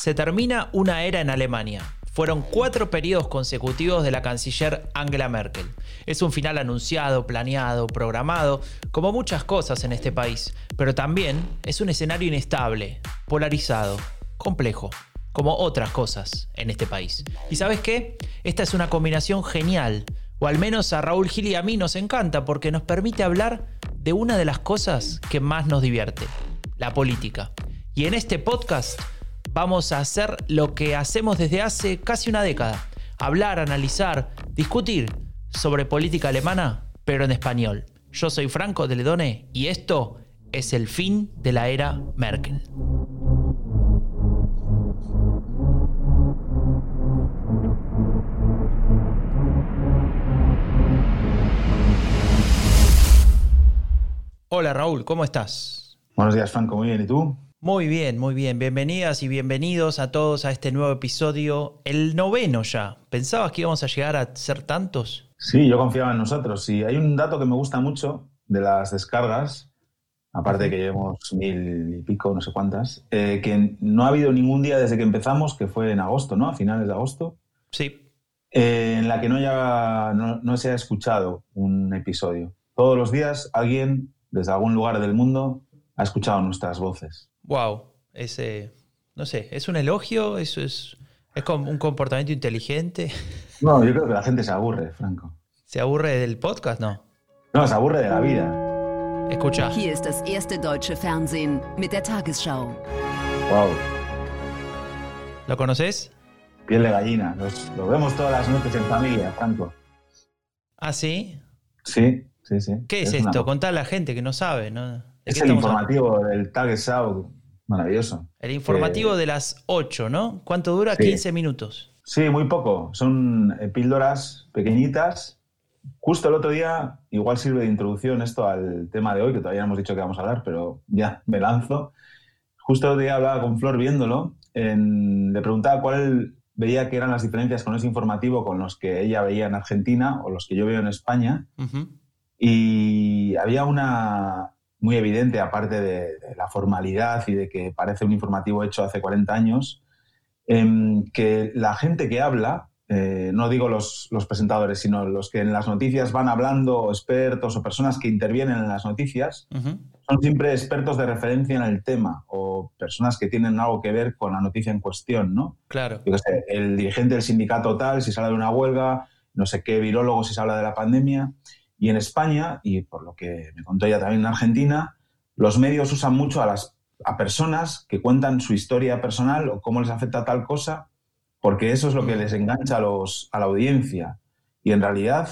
se termina una era en Alemania. Fueron cuatro periodos consecutivos de la canciller Angela Merkel. Es un final anunciado, planeado, programado, como muchas cosas en este país, pero también es un escenario inestable, polarizado, complejo, como otras cosas en este país. ¿Y sabes qué? Esta es una combinación genial, o al menos a Raúl Gil y a mí nos encanta porque nos permite hablar de una de las cosas que más nos divierte, la política. Y en este podcast vamos a hacer lo que hacemos desde hace casi una década. Hablar, analizar, discutir sobre política alemana, pero en español. Yo soy Franco de Ledone y esto es el fin de la era Merkel. Hola Raúl, ¿cómo estás? Buenos días Franco, muy bien, ¿y tú? Muy bien, muy bien. Bienvenidas y bienvenidos a todos a este nuevo episodio, el noveno ya. ¿Pensabas que íbamos a llegar a ser tantos? Sí, yo confiaba en nosotros. Y hay un dato que me gusta mucho de las descargas, aparte de que llevemos mil y pico, no sé cuántas, eh, que no ha habido ningún día desde que empezamos, que fue en agosto, ¿no? A finales de agosto. Sí. Eh, en la que no, haya, no, no se ha escuchado un episodio. Todos los días alguien, desde algún lugar del mundo, ha escuchado nuestras voces. Wow, ese, no sé, ¿es un elogio? ¿Eso es, es como un comportamiento inteligente? No, yo creo que la gente se aburre, Franco. ¿Se aburre del podcast? No. No, se aburre de la vida. Escucha. Hier ist das erste deutsche Fernsehen mit der Tagesschau. Wow, ¿Lo conoces? piel de gallina. Los- lo vemos todas las noches en familia, Franco. Ah, sí. Sí, sí, sí. ¿Qué es, una- esto? Contá a la gente que no sabe, ¿no? ¿De Es qué el hablando? informativo del Tagesschau. Maravilloso. El informativo de las 8, ¿no? ¿Cuánto dura? Sí. 15 minutos. Sí, muy poco. Son eh, píldoras pequeñitas. Justo el otro día, igual sirve de introducción esto al tema de hoy, que todavía no hemos dicho que vamos a hablar, pero ya me lanzo. Justo el otro día hablaba con Flor viéndolo, en- le preguntaba cuál veía que eran las diferencias con ese informativo con los que ella veía en Argentina o los que yo veo en España. Y había una muy evidente, aparte de, de la formalidad y de que parece un informativo hecho hace 40 años, em, que la gente que habla, eh, no digo los, los presentadores, sino los que en las noticias van hablando, expertos o personas que intervienen en las noticias, Ujú. son siempre expertos de referencia en el tema o personas que tienen algo que ver con la noticia en cuestión, ¿no? Claro. yo sé, el dirigente del sindicato tal, si se habla de una huelga, no sé qué virólogo si se habla de la pandemia. Y en España, y por lo que me contó ella también en Argentina, los medios usan mucho a, las, a personas que cuentan su historia personal o cómo les afecta tal cosa, porque eso es lo que les engancha a, los, a la audiencia. Y en realidad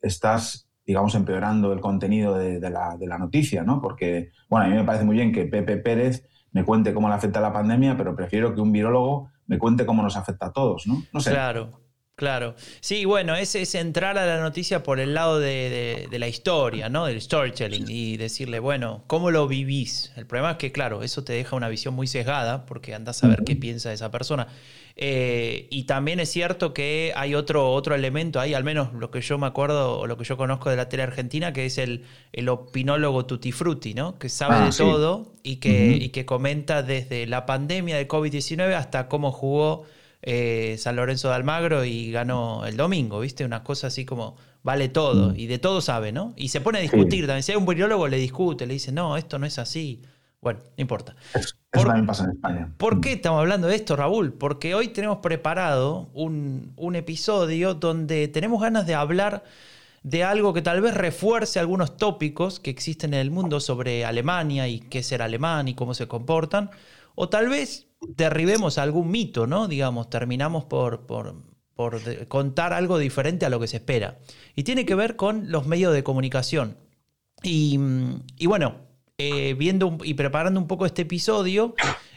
estás, digamos, empeorando el contenido de, la, de la noticia, ¿no? Porque, bueno, a mí me parece muy bien que Pepe Pérez me cuente cómo le afecta la pandemia, pero prefiero que un virólogo me cuente cómo nos afecta a todos, ¿no? No sé. Claro, claro. Sí, bueno, es, es entrar a la noticia por el lado de, de- de la historia, ¿no? Del storytelling y decirle, bueno, ¿cómo lo vivís? El problema es que, claro, eso te deja una visión muy sesgada porque andás a ver qué piensa esa persona. Eh, y también es cierto que hay otro, otro elemento ahí, al menos lo que yo me acuerdo o lo que yo conozco de la tele argentina, que es el, el opinólogo tutti frutti, ¿no? Que sabe Ah, de sí. todo y que, y que comenta desde la pandemia de COVID-19 hasta cómo jugó eh, San Lorenzo de Almagro y ganó el domingo, ¿viste? Una cosa así como vale todo Mm. y de todo sabe, ¿no? Y se pone a discutir también. Si hay un biólogo le discute, le dice, no, esto no es así. Bueno, no importa. Eso también pasa en España. ¿Por qué estamos hablando de esto, Raúl? Porque hoy tenemos preparado un, un episodio donde tenemos ganas de hablar de algo que tal vez refuerce algunos tópicos que existen en el mundo sobre Alemania y qué es ser alemán y cómo se comportan, o tal vez derribemos algún mito, ¿no? Digamos, terminamos por, por, contar algo diferente a lo que se espera. Y tiene que ver con los medios de comunicación. Y, mm, y bueno, eh, viendo y preparando un poco este episodio,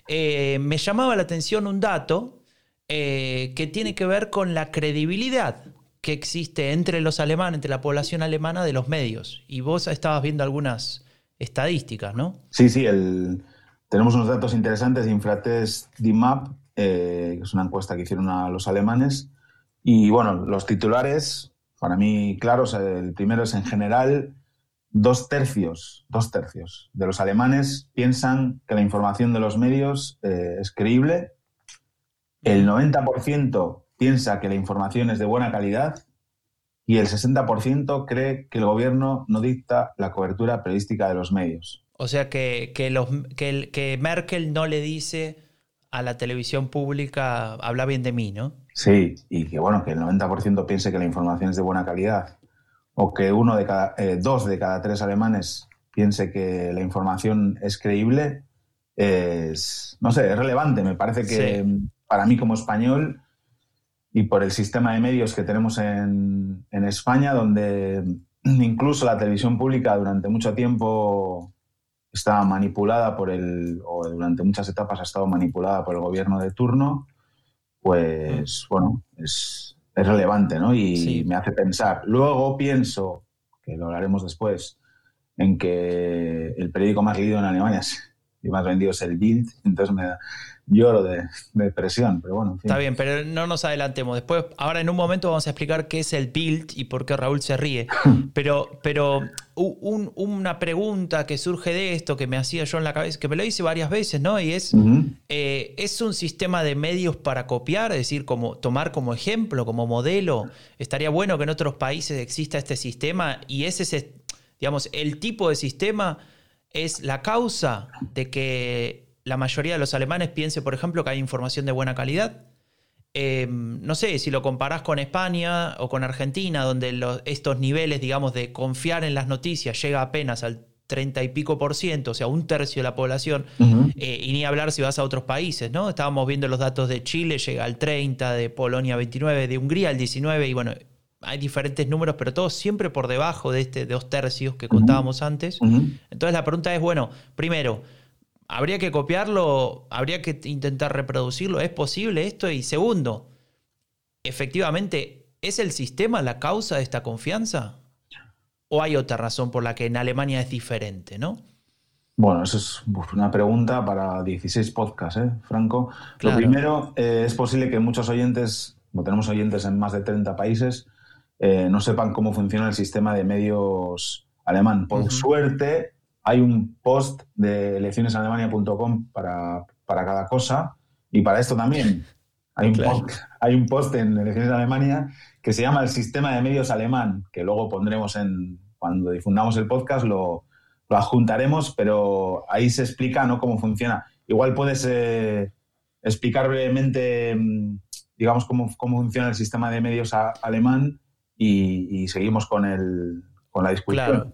eh, me llamaba la atención un dato eh, que tiene que ver con la credibilidad que existe entre los alemanes, entre la población alemana de los medios. Y vos estabas viendo algunas estadísticas, ¿no? Sí, sí, el- tenemos unos datos interesantes de Infratest DIMAP, eh, que es una encuesta que hicieron a los alemanes. Y bueno, los titulares, para mí claros, el primero es en general, dos tercios, dos tercios de los alemanes piensan que la información de los medios eh, es creíble el 90% piensa que la información es de buena calidad y el 60% cree que el gobierno no dicta la cobertura periodística de los medios. O sea que, que, los, que, que Merkel no le dice a la televisión pública, habla bien de mí, ¿no? Sí, y que bueno, que el 90% piense que la información es de buena calidad, o que uno de cada, eh, dos de cada tres alemanes piense que la información es creíble, es, no sé, es relevante. Me parece que Sí. para mí como español y por el sistema de medios que tenemos en, en España, donde incluso la televisión pública durante mucho tiempo estaba manipulada por el, o durante muchas etapas ha estado manipulada por el gobierno de turno, pues bueno, es, es relevante, ¿no? Y Sí. me hace pensar. Luego pienso, que lo hablaremos después, en que el periódico más leído en Alemania es- y más vendido es el Bild, entonces me da, lloro de, de depresión, pero bueno, en fin. Está bien, pero no nos adelantemos. Después, ahora en un momento vamos a explicar qué es el build y por qué Raúl se ríe. Pero, pero un- una pregunta que surge de esto, que me hacía yo en la cabeza, que me lo hice varias veces, ¿no? Y es, eh, ¿es un sistema de medios para copiar? Es decir, como tomar como ejemplo, como modelo. Estaría bueno que en otros países exista este sistema y ese es, digamos, el tipo de sistema es la causa de que la mayoría de los alemanes piense, por ejemplo, que hay información de buena calidad. Eh, no sé, si lo comparás con España o con Argentina, donde los- estos niveles, digamos, de confiar en las noticias llega apenas al 30 y pico por ciento, o sea, un tercio de la población, eh, y ni hablar si vas a otros países, ¿no? Estábamos viendo los datos de Chile, llega al 30, de Polonia 29, de Hungría al 19, y bueno, hay diferentes números, pero todos siempre por debajo de este dos tercios que contábamos antes. Entonces la pregunta es, bueno, primero, ¿habría que copiarlo? ¿Habría que intentar reproducirlo? ¿Es posible esto? Y segundo, efectivamente, ¿es el sistema la causa de esta confianza? ¿O hay otra razón por la que en Alemania es diferente, no? Bueno, eso es una pregunta para 16 podcasts, ¿eh, Franco? Claro. Lo primero, eh, es posible que muchos oyentes, como tenemos oyentes en más de 30 países, eh, no sepan cómo funciona el sistema de medios alemán. Por suerte, hay un post de eleccionesalemania.com para, para cada cosa y para esto también. Hay un, Claro. post, hay un post en Elecciones de Alemania que se llama el sistema de medios alemán, que luego pondremos en, cuando difundamos el podcast, lo, lo adjuntaremos, pero ahí se explica ¿no? cómo funciona. Igual puedes eh, explicar brevemente, mm, digamos, cómo, cómo funciona el sistema de medios a- alemán y, y seguimos con, el, con la discusión. Claro.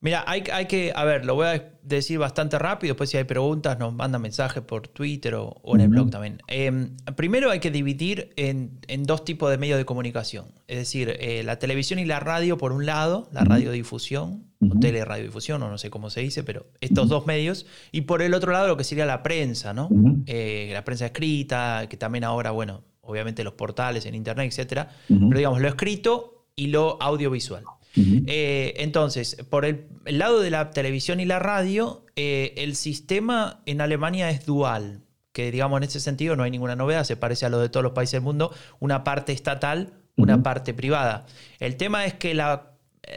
Mira, hay, hay que, a ver, lo voy a decir bastante rápido, después si hay preguntas nos mandan mensajes por Twitter o, o en el blog también. Eh, primero hay que dividir en, en dos tipos de medios de comunicación, es decir, eh, la televisión y la radio por un lado, la radiodifusión, o teleradiodifusión, o no sé cómo se dice, pero estos dos medios, y por el otro lado lo que sería la prensa, ¿no? Eh, la prensa escrita, que también ahora, bueno, obviamente los portales en internet, etcétera, pero digamos lo escrito y lo audiovisual. Eh, entonces, por el, el lado de la televisión y la radio, eh, el sistema en Alemania es dual, que digamos en ese sentido no hay ninguna novedad, se parece a lo de todos los países del mundo, una parte estatal, una parte privada. El tema es que la,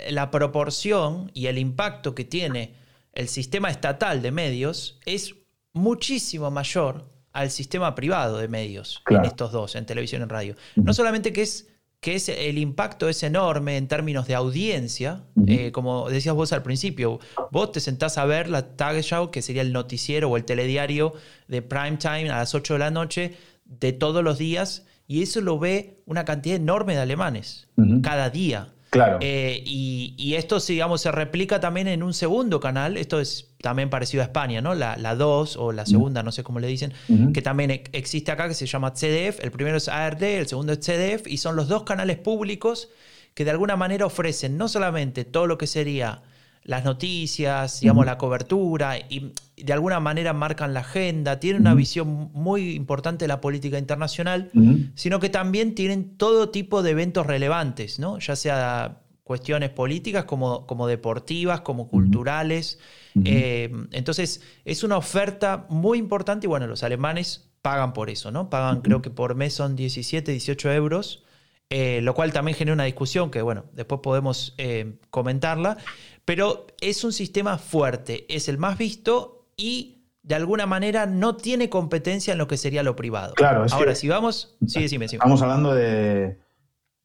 la proporción y el impacto que tiene el sistema estatal de medios es muchísimo mayor al sistema privado de medios Claro. en estos dos, en televisión y en radio. No solamente que es que es, el impacto es enorme en términos de audiencia, eh, como decías vos al principio, vos te sentás a ver la Tagesschau, que sería el noticiero o el telediario de prime time a las 8 de la noche de todos los días, y eso lo ve una cantidad enorme de alemanes cada día. Claro. Eh, y, y esto, digamos, se replica también en un segundo canal. Esto es también parecido a España, ¿no? La, la 2 o la segunda, no sé cómo le dicen, que también e- existe acá, que se llama CDF. El primero es ARD, el segundo es CDF, y son los dos canales públicos que de alguna manera ofrecen no solamente todo lo que sería las noticias, digamos, la cobertura, y de alguna manera marcan la agenda, tienen una visión muy importante de la política internacional, sino que también tienen todo tipo de eventos relevantes, ¿no? Ya sea cuestiones políticas como, como deportivas, como culturales. Eh, entonces, es una oferta muy importante y bueno, los alemanes pagan por eso, ¿no? Pagan, creo que por mes son 17, 18 euros, eh, lo cual también genera una discusión que, bueno, después podemos eh, comentarla, pero es un sistema fuerte, es el más visto y de alguna manera no tiene competencia en lo que sería lo privado. Claro, es Ahora, que- si vamos. Sí, decime, decime. Estamos hablando de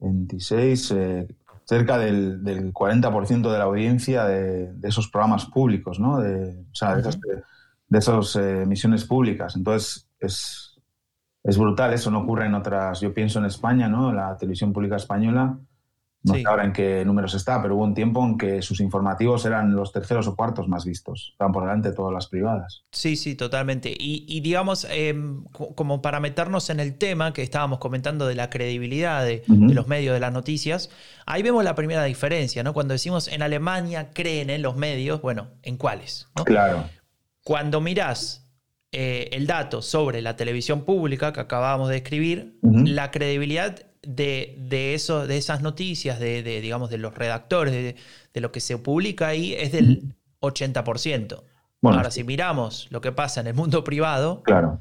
26, eh, cerca del, del 40% de la audiencia de, de esos programas públicos, ¿no? De, o sea, de esas, de esas eh, emisiones públicas. Entonces, es, es brutal, eso no ocurre en otras. Yo pienso en España, ¿no? La televisión pública española, no Sí. sé ahora en qué números está, pero hubo un tiempo en que sus informativos eran los terceros o cuartos más vistos. Estaban por delante de todas las privadas. Sí, sí, totalmente. Y, y digamos, em, co- como para meternos en el tema que estábamos comentando de la credibilidad de, los medios de las noticias, ahí vemos la primera diferencia, ¿no? Cuando decimos en Alemania creen en los medios, bueno, ¿en cuáles? no? Claro. Cuando mirás eh, el dato sobre la televisión pública que acabábamos de escribir, la credibilidad de, de, eso, de esas noticias, de, de, digamos, de los redactores, de, de lo que se publica ahí, es del 80%. Bueno, Ahora, si miramos lo que pasa en el mundo privado, Claro.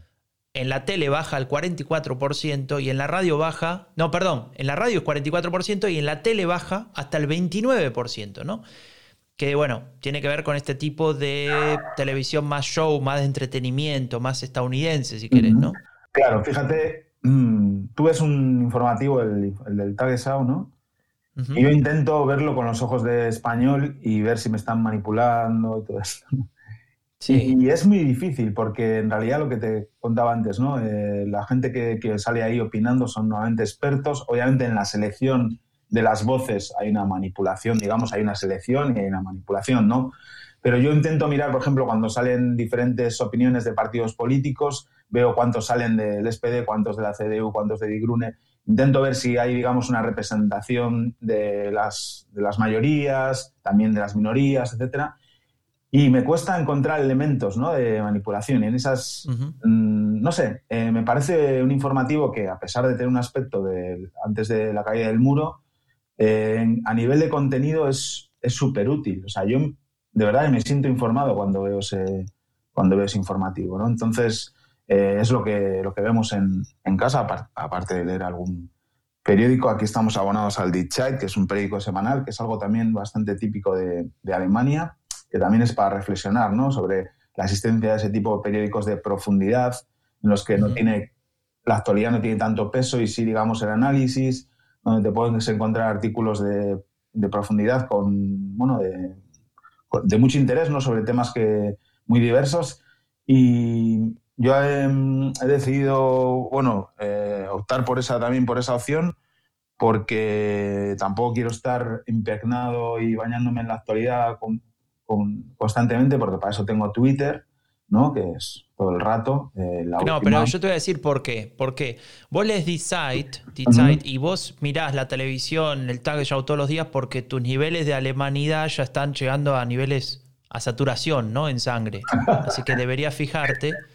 en la tele baja al 44% y en la radio baja, no, perdón, en la radio es 44% y en la tele baja hasta el 29%, ¿no? Que bueno, tiene que ver con este tipo de televisión más show, más de entretenimiento, más estadounidense, si querés, ¿no? Claro, fíjate, mm, tú ves un informativo, el, el del Tagesschau, ¿no? Ujú. Y yo intento verlo con los ojos de español y ver si me están manipulando y todo esto. Sí, Y es muy difícil porque en realidad lo que te contaba antes, ¿no? Eh, la gente que, que sale ahí opinando son nuevamente expertos. Obviamente en la selección de las voces hay una manipulación, digamos, hay una selección y hay una manipulación, ¿no? Pero yo intento mirar, por ejemplo, cuando salen diferentes opiniones de partidos políticos, veo cuántos salen del SPD, cuántos de la CDU, cuántos de Die Grüne. Intento ver si hay, digamos, una representación de las, de las mayorías, también de las minorías, etcétera. Y me cuesta encontrar elementos ¿no? de manipulación. Y en esas, Ujú. mm, no sé, eh, me parece un informativo que, a pesar de tener un aspecto de, antes de la caída del muro, eh, a nivel de contenido es es súper útil. O sea, yo de verdad me siento informado cuando veo ese, cuando veo ese informativo. ¿no? Entonces, eh, es lo que, lo que vemos en, en casa, apar- aparte de leer algún periódico. Aquí estamos abonados al Die Zeit, que es un periódico semanal, que es algo también bastante típico de, de Alemania, que también es para reflexionar ¿no? sobre la existencia de ese tipo de periódicos de profundidad, en los que no tiene, la actualidad no tiene tanto peso y sí, digamos, el análisis, donde te puedes encontrar artículos de, de profundidad con, bueno, de, de mucho interés, ¿no? Sobre temas que, muy diversos. Y yo he, he decidido, bueno, eh, optar por esa, también por esa opción, porque tampoco quiero estar impregnado y bañándome en la actualidad con- con- constantemente, porque para eso tengo Twitter, ¿no? Que es todo el rato. eh, la No, última- pero yo te voy a decir por qué. Porque vos lees Zeit, Die Ujú. Zeit, y vos mirás la televisión, el Tagesschau todos los días porque tus niveles de alemanidad ya están llegando a niveles a saturación, ¿no? En sangre. Así que deberías fijarte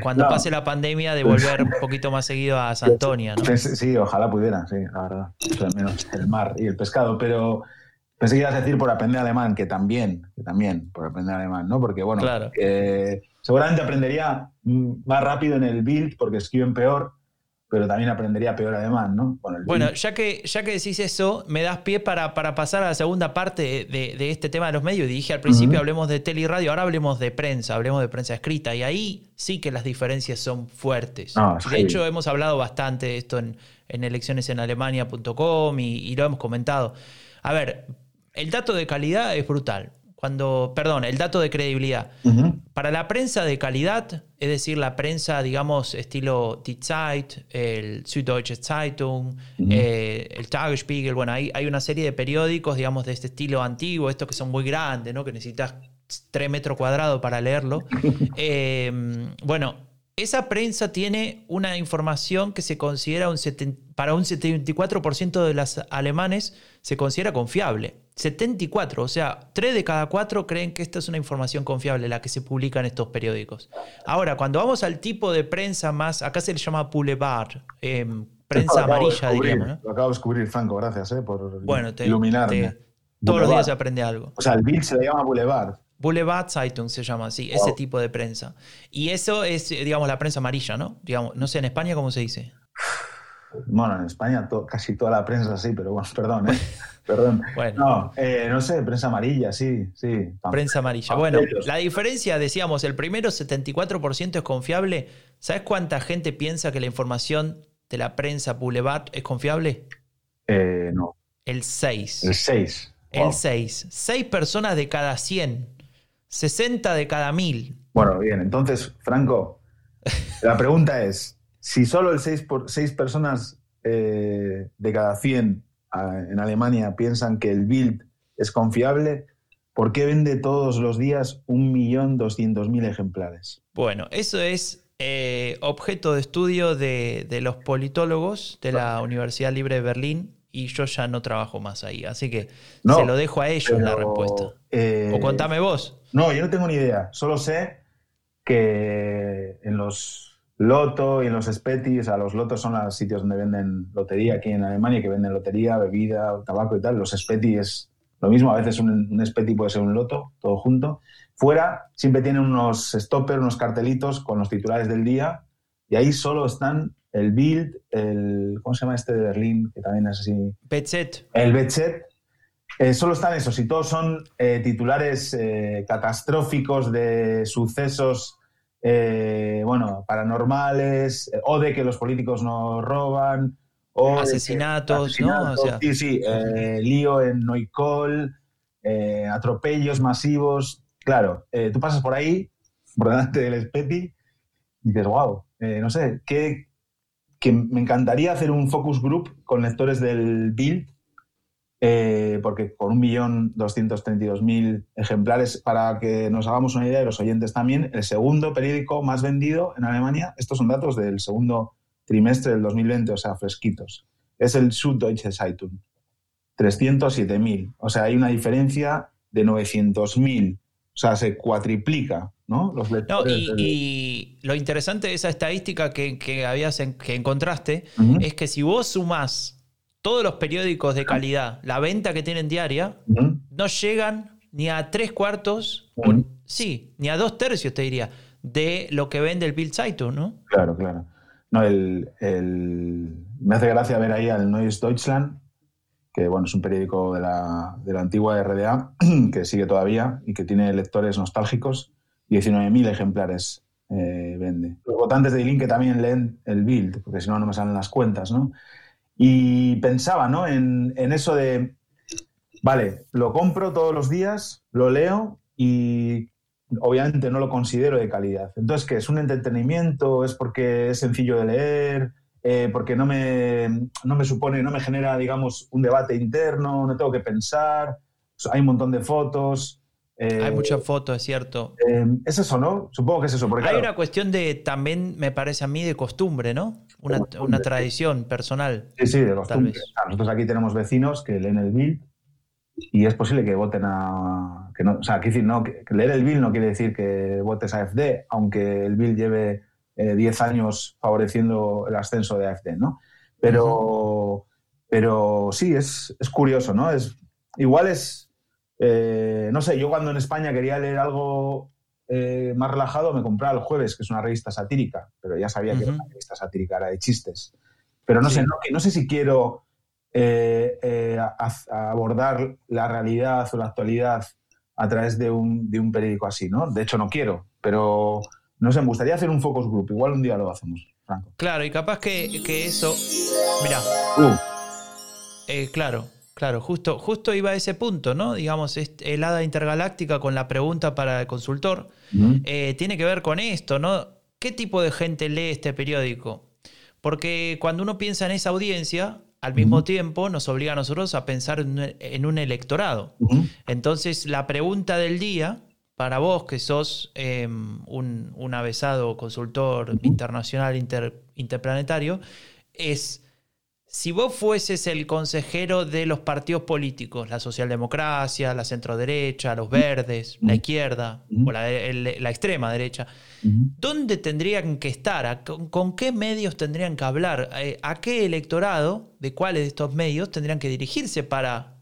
cuando No. pase la pandemia de volver un poquito más seguido a Santonia, ¿no? Sí, ojalá pudiera, sí, la verdad. De menos el mar y el pescado, pero pensé que ibas a decir por aprender alemán, que también, que también, por aprender alemán, ¿no? Porque, bueno, Claro. eh, seguramente aprendería más rápido en el Bild porque escriben peor, pero también aprendería peor alemán, ¿no? Con el Bueno, ya que, ya que decís eso, me das pie para, para pasar a la segunda parte de, de este tema de los medios. Dije al principio, hablemos de tele y radio, ahora hablemos de prensa, hablemos de prensa escrita. Y ahí sí que las diferencias son fuertes. De hecho, hemos hablado bastante de esto en, en eleccionesenalemania.com y, y lo hemos comentado. A ver, el dato de calidad es brutal. Cuando, perdón, el dato de credibilidad. Para la prensa de calidad, es decir, la prensa, digamos, estilo Die Zeit, el Süddeutsche Zeitung, Ujú. eh, el Tagesspiegel, bueno, hay, hay una serie de periódicos, digamos, de este estilo antiguo, estos que son muy grandes, ¿no? Que necesitas 3 metros cuadrados para leerlo. Eh, bueno, esa prensa tiene una información que se considera un para un 74% de los alemanes se considera confiable. 74, o sea, 3 de cada 4 creen que esta es una información confiable, la que se publica en estos periódicos. Ahora, cuando vamos al tipo de prensa más, acá se le llama boulevard, eh, prensa amarilla, diríamos. ¿no? Lo acabo de descubrir, Franco, gracias eh, por Bueno, te, iluminarme. te- todos los días se aprende algo. O sea, el Bild se le llama Boulevard. Boulevard Zeitung se llama así, Wow. ese tipo de prensa. Y eso es, digamos, la prensa amarilla, ¿no? Digamos, no sé, en España, ¿cómo se dice? Bueno, en España to- casi toda la prensa sí, pero bueno, perdón, ¿eh? Perdón. Bueno. No, eh, no sé, prensa amarilla, sí, sí. Prensa amarilla. Bueno, la diferencia, decíamos, el primero 74% es confiable. ¿Sabes cuánta gente piensa que la información de la prensa Boulevard es confiable? Eh, no, El 6. el 6. El 6. 6 personas de cada 100. 60 de cada 1000. Bueno, bien, entonces, Franco, la pregunta es, si solo el 6, por, 6 personas eh, de cada 100 ah, en Alemania piensan que el Bild es confiable, ¿por qué vende todos los días 1.200.000 ejemplares? Bueno, eso es eh, objeto de estudio de, de los politólogos de la Universidad Libre de Berlín y yo ya no trabajo más ahí. Así que No, se lo dejo a ellos la Pero, respuesta. eh, O contame vos. No, yo no tengo ni idea. Solo sé que en los Loto y en los Speti, o sea, los Lotos son los sitios donde venden lotería aquí en Alemania, que venden lotería, bebida, tabaco y tal. Los Speti es lo mismo, a veces un, un Speti puede ser un Loto, todo junto. Fuera siempre tienen unos stoppers, unos cartelitos con los titulares del día y ahí solo están el Bild, el, ¿cómo se llama este de Berlín? Que también es así, Petset. el Betset. Eh, solo están esos y todos son eh, titulares eh, catastróficos de sucesos bueno, paranormales o de que los políticos nos roban o que- Asesinatos, ¿no? asesinatos, O sea- sí, sí, lío en Noicol, atropellos masivos. Claro, tú pasas por ahí, por delante del Speti, y dices, wow, no sé, ¿qué, que me encantaría hacer un focus group con lectores del Bild, eh, porque con 1.232.000 ejemplares, para que nos hagamos una idea de los oyentes también, el segundo periódico más vendido en Alemania, estos son datos del segundo trimestre del 2020, o sea, fresquitos, es el Süddeutsche Zeitung, 307.000, o sea, hay una diferencia de 900.000, o sea, se cuatriplica, ¿no? Los No, y, lo interesante de esa estadística que, que habías en- que encontraste es que si vos sumás todos los periódicos de calidad, la venta que tienen diaria, no llegan ni a tres cuartos, o- sí, ni a dos tercios, te diría, de lo que vende el Bild Zeitung, ¿no? Claro, claro. No, el, el- me hace gracia ver ahí al Neues Deutschland, que bueno, es un periódico de la, de la antigua RDA, que sigue todavía y que tiene lectores nostálgicos, 19.000 ejemplares eh, vende. Los votantes de Ilin que también leen el Bild, porque si no, no me salen las cuentas, ¿no? Y pensaba, ¿no? En, en eso de, vale, lo compro todos los días, lo leo y obviamente no lo considero de calidad. Entonces, ¿qué es un entretenimiento? ¿Es porque es sencillo de leer? Eh, porque no me, no me supone, no me genera, digamos, un debate interno, no tengo que pensar, hay un montón de fotos. Eh, Hay muchas fotos, es cierto. eh, es eso, ¿no? Supongo que es eso. Porque, Hay claro, una cuestión de, también me parece a mí, de costumbre, ¿no? Una, costumbre, una sí. tradición personal. Sí, sí, de costumbre. sea, nosotros aquí tenemos vecinos que leen el bill y es posible que voten a. Que no, o sea, decir, no, que leer el bill no quiere decir que votes a AFD, aunque el bill lleve eh, 10 años favoreciendo el ascenso de AFD, ¿no? Pero, pero sí, es, es curioso, ¿no? Es, igual es. Eh, no sé, yo cuando en España quería leer algo eh, más relajado, me compraba el jueves, que es una revista satírica, pero ya sabía que era una revista satírica, era de chistes. Pero no Sí. sé, no, sé si quiero eh, a- a abordar la realidad o la actualidad a través de un, de un periódico así, ¿no? De hecho, no quiero, pero no sé, me gustaría hacer un focus group. Igual un día lo hacemos, Franco. Claro, y capaz que, que eso. Mira, Uh, Eh, claro, claro, justo, justo iba a ese punto, ¿no? Digamos, el hada intergaláctica con la pregunta para el consultor eh, tiene que ver con esto, ¿no? ¿Qué tipo de gente lee este periódico? Porque cuando uno piensa en esa audiencia, al mismo tiempo nos obliga a nosotros a pensar en un, electorado. Entonces, la pregunta del día, para vos que sos eh, un, un avesado consultor internacional inter- interplanetario, es si vos fueses el consejero de los partidos políticos, la socialdemocracia, la centroderecha, los verdes, la izquierda o la, el- la extrema derecha. ¿dónde tendrían que estar? ¿A- ¿Con, con qué medios tendrían que hablar? Eh, ¿A qué electorado, de cuáles de estos medios tendrían que dirigirse para,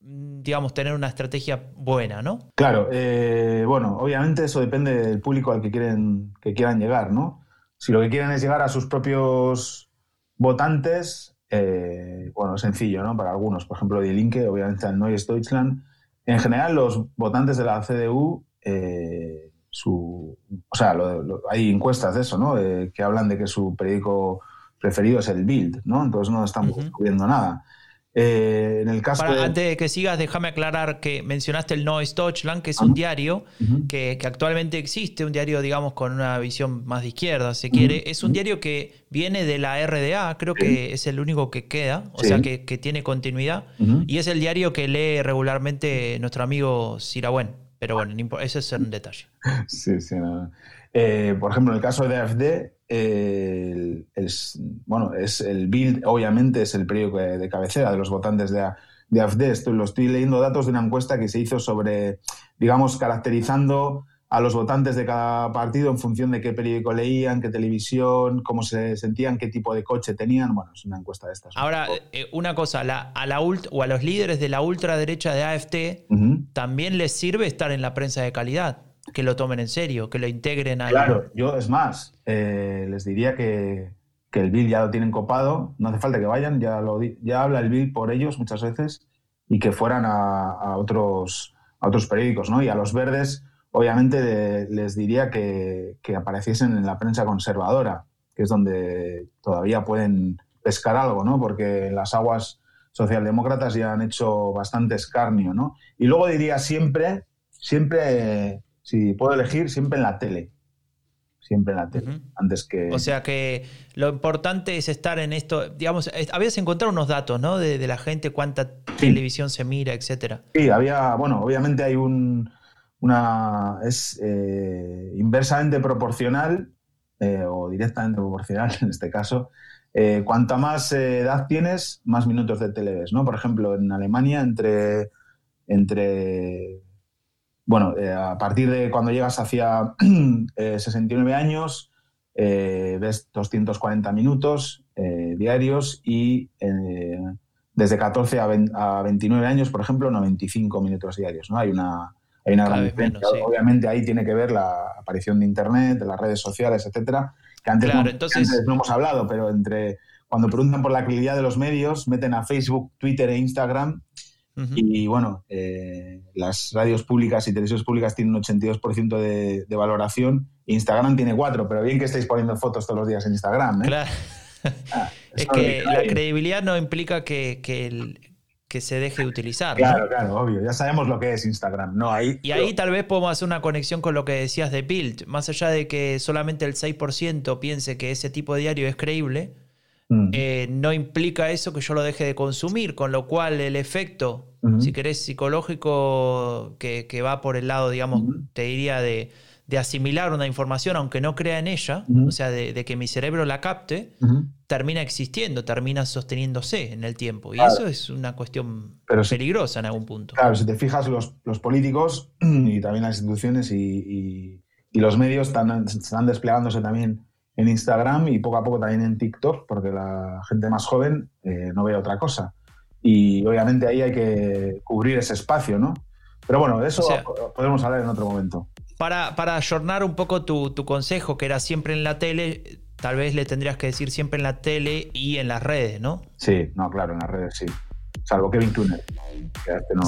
mm, digamos, tener una estrategia buena, ¿no? Claro, eh, bueno, obviamente eso depende del público al que quieren que quieran llegar, ¿no? Si lo que quieren es llegar a sus propios votantes, eh, bueno, sencillo, ¿no? Para algunos, por ejemplo, Die Linke, obviamente el Neues Deutschland. En general, los votantes de la CDU, eh, su, o sea, hay encuestas de eso, ¿no? que hablan de que su periódico preferido es el Bild, ¿no? Entonces no estamos descubriendo nada. Eh, en el caso Antes de que sigas, déjame aclarar que mencionaste el Neues Deutschland, que es un diario que, actualmente existe, un diario, digamos, con una visión más de izquierda, si quiere. Es un diario que viene de la RDA, creo que es el único que queda, o sea, que, tiene continuidad, y es el diario que lee regularmente nuestro amigo Sirabuen. Pero bueno, ese es un detalle. Sí, sí, eh, por ejemplo, en el caso de AFD, el, bueno, es el Bild, obviamente, es el periódico de, cabecera de los votantes de, de AFD. Estoy, lo estoy leyendo datos de una encuesta que se hizo sobre, digamos, caracterizando a los votantes de cada partido en función de qué periódico leían, qué televisión, cómo se sentían, qué tipo de coche tenían. Bueno, es una encuesta de estas. Ahora, eh, una cosa, la, a la o a los líderes de la ultraderecha de AFD también les sirve estar en la prensa de calidad que lo tomen en serio, que lo integren a... Claro, yo es más, eh, les diría que, el bill ya lo tienen copado, no hace falta que vayan, ya, lo, ya habla el bill por ellos muchas veces y que fueran a, otros, a otros periódicos, ¿no? Y a los verdes, obviamente, les diría que, que apareciesen en la prensa conservadora, que es donde todavía pueden pescar algo, ¿no? Porque las aguas socialdemócratas ya han hecho bastante escarnio, ¿no? Y luego diría siempre, siempre si puedo elegir, siempre en la tele. Siempre en la tele, antes que... O sea que lo importante es estar en esto, digamos, habías encontrado unos datos, ¿no? De, la gente, cuánta televisión se mira, etcétera. Sí, había, bueno, obviamente hay un, una, es eh, inversamente proporcional, eh, o directamente proporcional en este caso, eh, cuanta más edad tienes, más minutos de tele ves, ¿no? Por ejemplo, en Alemania, entre, entre bueno, eh, a partir de cuando llegas hacia 69 eh, años, eh, ves 240 minutos diarios y desde 14 a, 29 años, por ejemplo, 95 minutos diarios. ¿no? Hay una, hay una gran diferencia. Obviamente ahí tiene que ver la aparición de Internet, de las redes sociales, etcétera, que antes, no, antes no hemos hablado, pero entre cuando preguntan por la calidad de los medios, meten a Facebook, Twitter e Instagram y bueno, eh, las radios públicas y televisiones públicas tienen un 82% de, de, valoración. Instagram tiene 4, pero bien que estáis poniendo fotos todos los días en Instagram. ¿eh? Claro. Ah, es que la credibilidad no implica que, que, se deje de utilizar. Claro, claro, obvio. Ya sabemos lo que es Instagram. No, ahí, y ahí tal vez podemos hacer una conexión con lo que decías de Build. Más allá de que solamente el 6% piense que ese tipo de diario es creíble, mm. eh, no implica eso que yo lo deje de consumir, con lo cual el efecto si querés, psicológico que, va por el lado, digamos, te diría de, asimilar una información aunque no crea en ella, o sea, de, que mi cerebro la capte, termina existiendo, termina sosteniéndose en el tiempo. Y eso es una cuestión peligrosa en algún punto. Claro, si te fijas, los, políticos y también las instituciones y, los medios están, están desplegándose también en Instagram y poco a poco también en TikTok, porque la gente más joven eh, no ve otra cosa y obviamente ahí hay que cubrir ese espacio, ¿no? Pero bueno, de eso podemos hablar en otro momento. Para, para ayornar un poco tu, consejo, que era siempre en la tele, tal vez le tendrías que decir siempre en la tele y en las redes, ¿no? Sí, no, claro, en las redes sí. Salvo Kevin Turner. Que este no,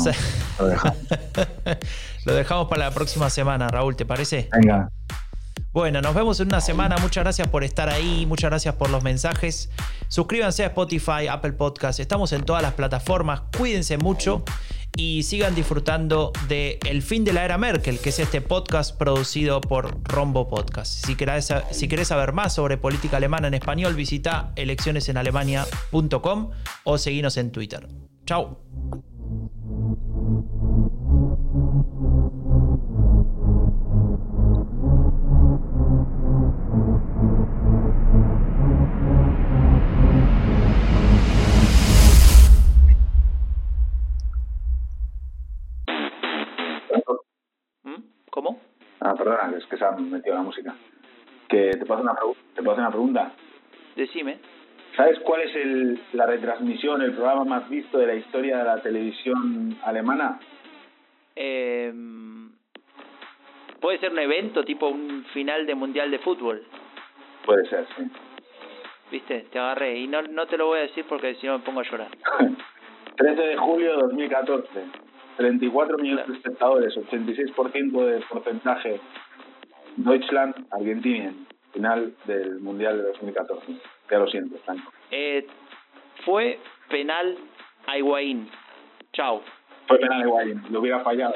lo dejamos. lo dejamos para la próxima semana, Raúl, ¿te parece? Venga. Bueno, nos vemos en una semana. Muchas gracias por estar ahí. Muchas gracias por los mensajes. Suscríbanse a Spotify, Apple Podcast. Estamos en todas las plataformas. Cuídense mucho y sigan disfrutando de El fin de la era Merkel, que es este podcast producido por Rombo Podcast. Si querés, si saber más sobre política alemana en español, visita eleccionesenalemania.com o seguinos en Twitter. Chao. Metido la música. Que te puedo hacer una, te una pregunta. Decime. ¿Sabes cuál es el, la retransmisión, el programa más visto de la historia de la televisión alemana? Eh, puede ser un evento tipo un final de mundial de fútbol. Puede ser, sí. viste, te agarré. Y no, no te lo voy a decir porque si no me pongo a llorar. 13 de julio de 2014. 34 millones de espectadores, 86% de porcentaje. Deutschland, Argentina, final del Mundial de 2014. Ya lo siento, Franco. Eh, fue penal a Higuaín. Chao. Fue penal a Higuaín, lo hubiera fallado.